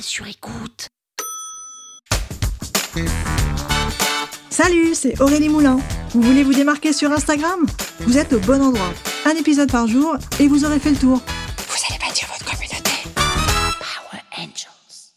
Sur écoute. Salut, c'est Aurélie Moulin. Vous voulez vous démarquer sur Instagram? Vous êtes au bon endroit. Un épisode par jour et vous aurez fait le tour. Vous allez bâtir votre communauté. Power Angels.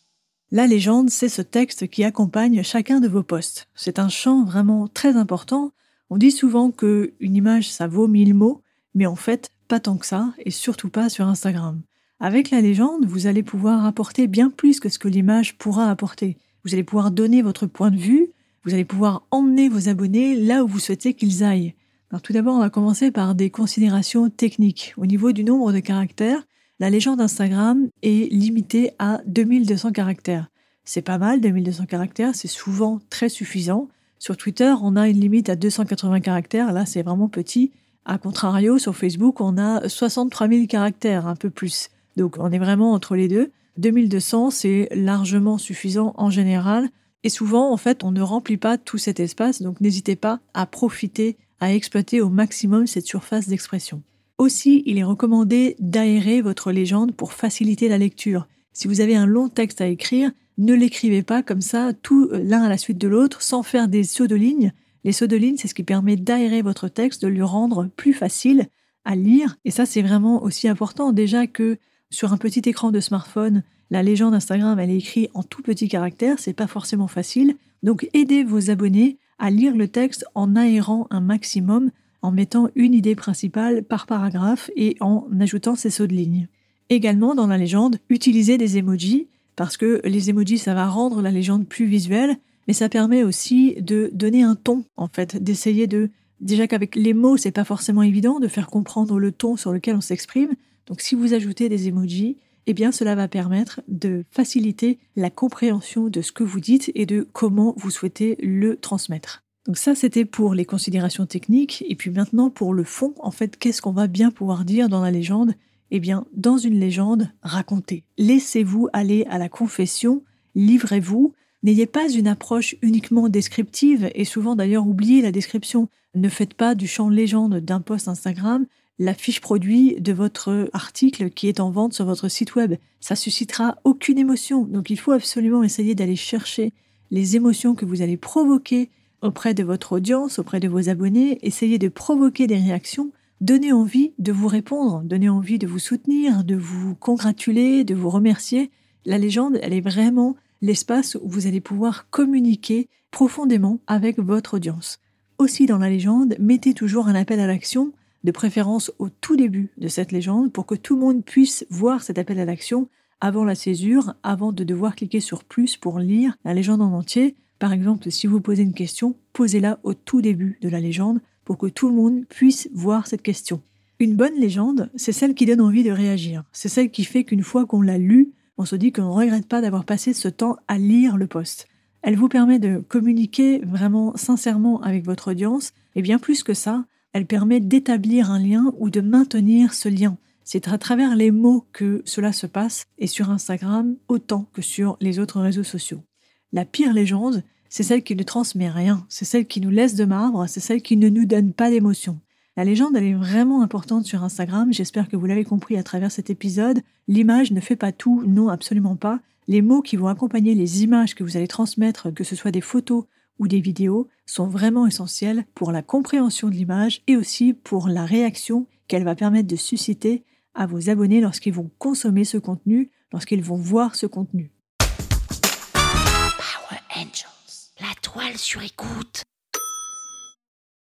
La légende, c'est ce texte qui accompagne chacun de vos posts. C'est un champ vraiment très important. On dit souvent que une image, ça vaut mille mots, mais en fait, pas tant que ça, et surtout pas sur Instagram. Avec la légende, vous allez pouvoir apporter bien plus que ce que l'image pourra apporter. Vous allez pouvoir donner votre point de vue, vous allez pouvoir emmener vos abonnés là où vous souhaitez qu'ils aillent. Alors tout d'abord, on va commencer par des considérations techniques. Au niveau du nombre de caractères, la légende Instagram est limitée à 2200 caractères. C'est pas mal, 2200 caractères, c'est souvent très suffisant. Sur Twitter, on a une limite à 280 caractères, là c'est vraiment petit. A contrario, sur Facebook, on a 63 000 caractères, un peu plus. Donc on est vraiment entre les deux. 2200, c'est largement suffisant en général. Et souvent, en fait, on ne remplit pas tout cet espace, donc n'hésitez pas à profiter, à exploiter au maximum cette surface d'expression. Aussi, il est recommandé d'aérer votre légende pour faciliter la lecture. Si vous avez un long texte à écrire, ne l'écrivez pas comme ça, tout euh, l'un à la suite de l'autre, sans faire des sauts de ligne. Les sauts de ligne, c'est ce qui permet d'aérer votre texte, de le rendre plus facile à lire. Et ça, c'est vraiment aussi important. Déjà que sur un petit écran de smartphone, la légende Instagram, elle est écrite en tout petits caractères, c'est pas forcément facile. Donc aidez vos abonnés à lire le texte en aérant un maximum, en mettant une idée principale par paragraphe et en ajoutant ces sauts de ligne. Également dans la légende, utilisez des emojis parce que les emojis ça va rendre la légende plus visuelle, mais ça permet aussi de donner un ton en fait, d'essayer de déjà qu'avec les mots c'est pas forcément évident de faire comprendre le ton sur lequel on s'exprime, donc si vous ajoutez des emojis, eh bien cela va permettre de faciliter la compréhension de ce que vous dites et de comment vous souhaitez le transmettre. Donc ça c'était pour les considérations techniques et puis maintenant pour le fond, en fait, qu'est-ce qu'on va bien pouvoir dire dans la légende? Eh bien, dans une légende, racontez. Laissez-vous aller à la confession, livrez-vous, N'ayez pas une approche uniquement descriptive et souvent d'ailleurs oubliez la description. Ne faites pas du champ légende d'un post Instagram la fiche produit de votre article qui est en vente sur votre site web. Ça suscitera aucune émotion. Donc il faut absolument essayer d'aller chercher les émotions que vous allez provoquer auprès de votre audience, auprès de vos abonnés. Essayez de provoquer des réactions. Donnez envie de vous répondre, donnez envie de vous soutenir, de vous congratuler, de vous remercier. La légende, elle est vraiment l'espace où vous allez pouvoir communiquer profondément avec votre audience. Aussi dans la légende, mettez toujours un appel à l'action de préférence au tout début de cette légende, pour que tout le monde puisse voir cet appel à l'action avant la césure, avant de devoir cliquer sur plus pour lire la légende en entier. Par exemple, si vous posez une question, posez-la au tout début de la légende pour que tout le monde puisse voir cette question. Une bonne légende, c'est celle qui donne envie de réagir. C'est celle qui fait qu'une fois qu'on l'a lue, on se dit qu'on ne regrette pas d'avoir passé ce temps à lire le poste. Elle vous permet de communiquer vraiment sincèrement avec votre audience, et bien plus que ça, elle permet d'établir un lien ou de maintenir ce lien. C'est à travers les mots que cela se passe, et sur Instagram autant que sur les autres réseaux sociaux. La pire légende, c'est celle qui ne transmet rien, c'est celle qui nous laisse de marbre, c'est celle qui ne nous donne pas d'émotion. La légende, elle est vraiment importante sur Instagram, j'espère que vous l'avez compris à travers cet épisode. L'image ne fait pas tout, non, absolument pas. Les mots qui vont accompagner les images que vous allez transmettre, que ce soit des photos ou des vidéos sont vraiment essentielles pour la compréhension de l'image et aussi pour la réaction qu'elle va permettre de susciter à vos abonnés lorsqu'ils vont consommer ce contenu, lorsqu'ils vont voir ce contenu. La toile sur écoute.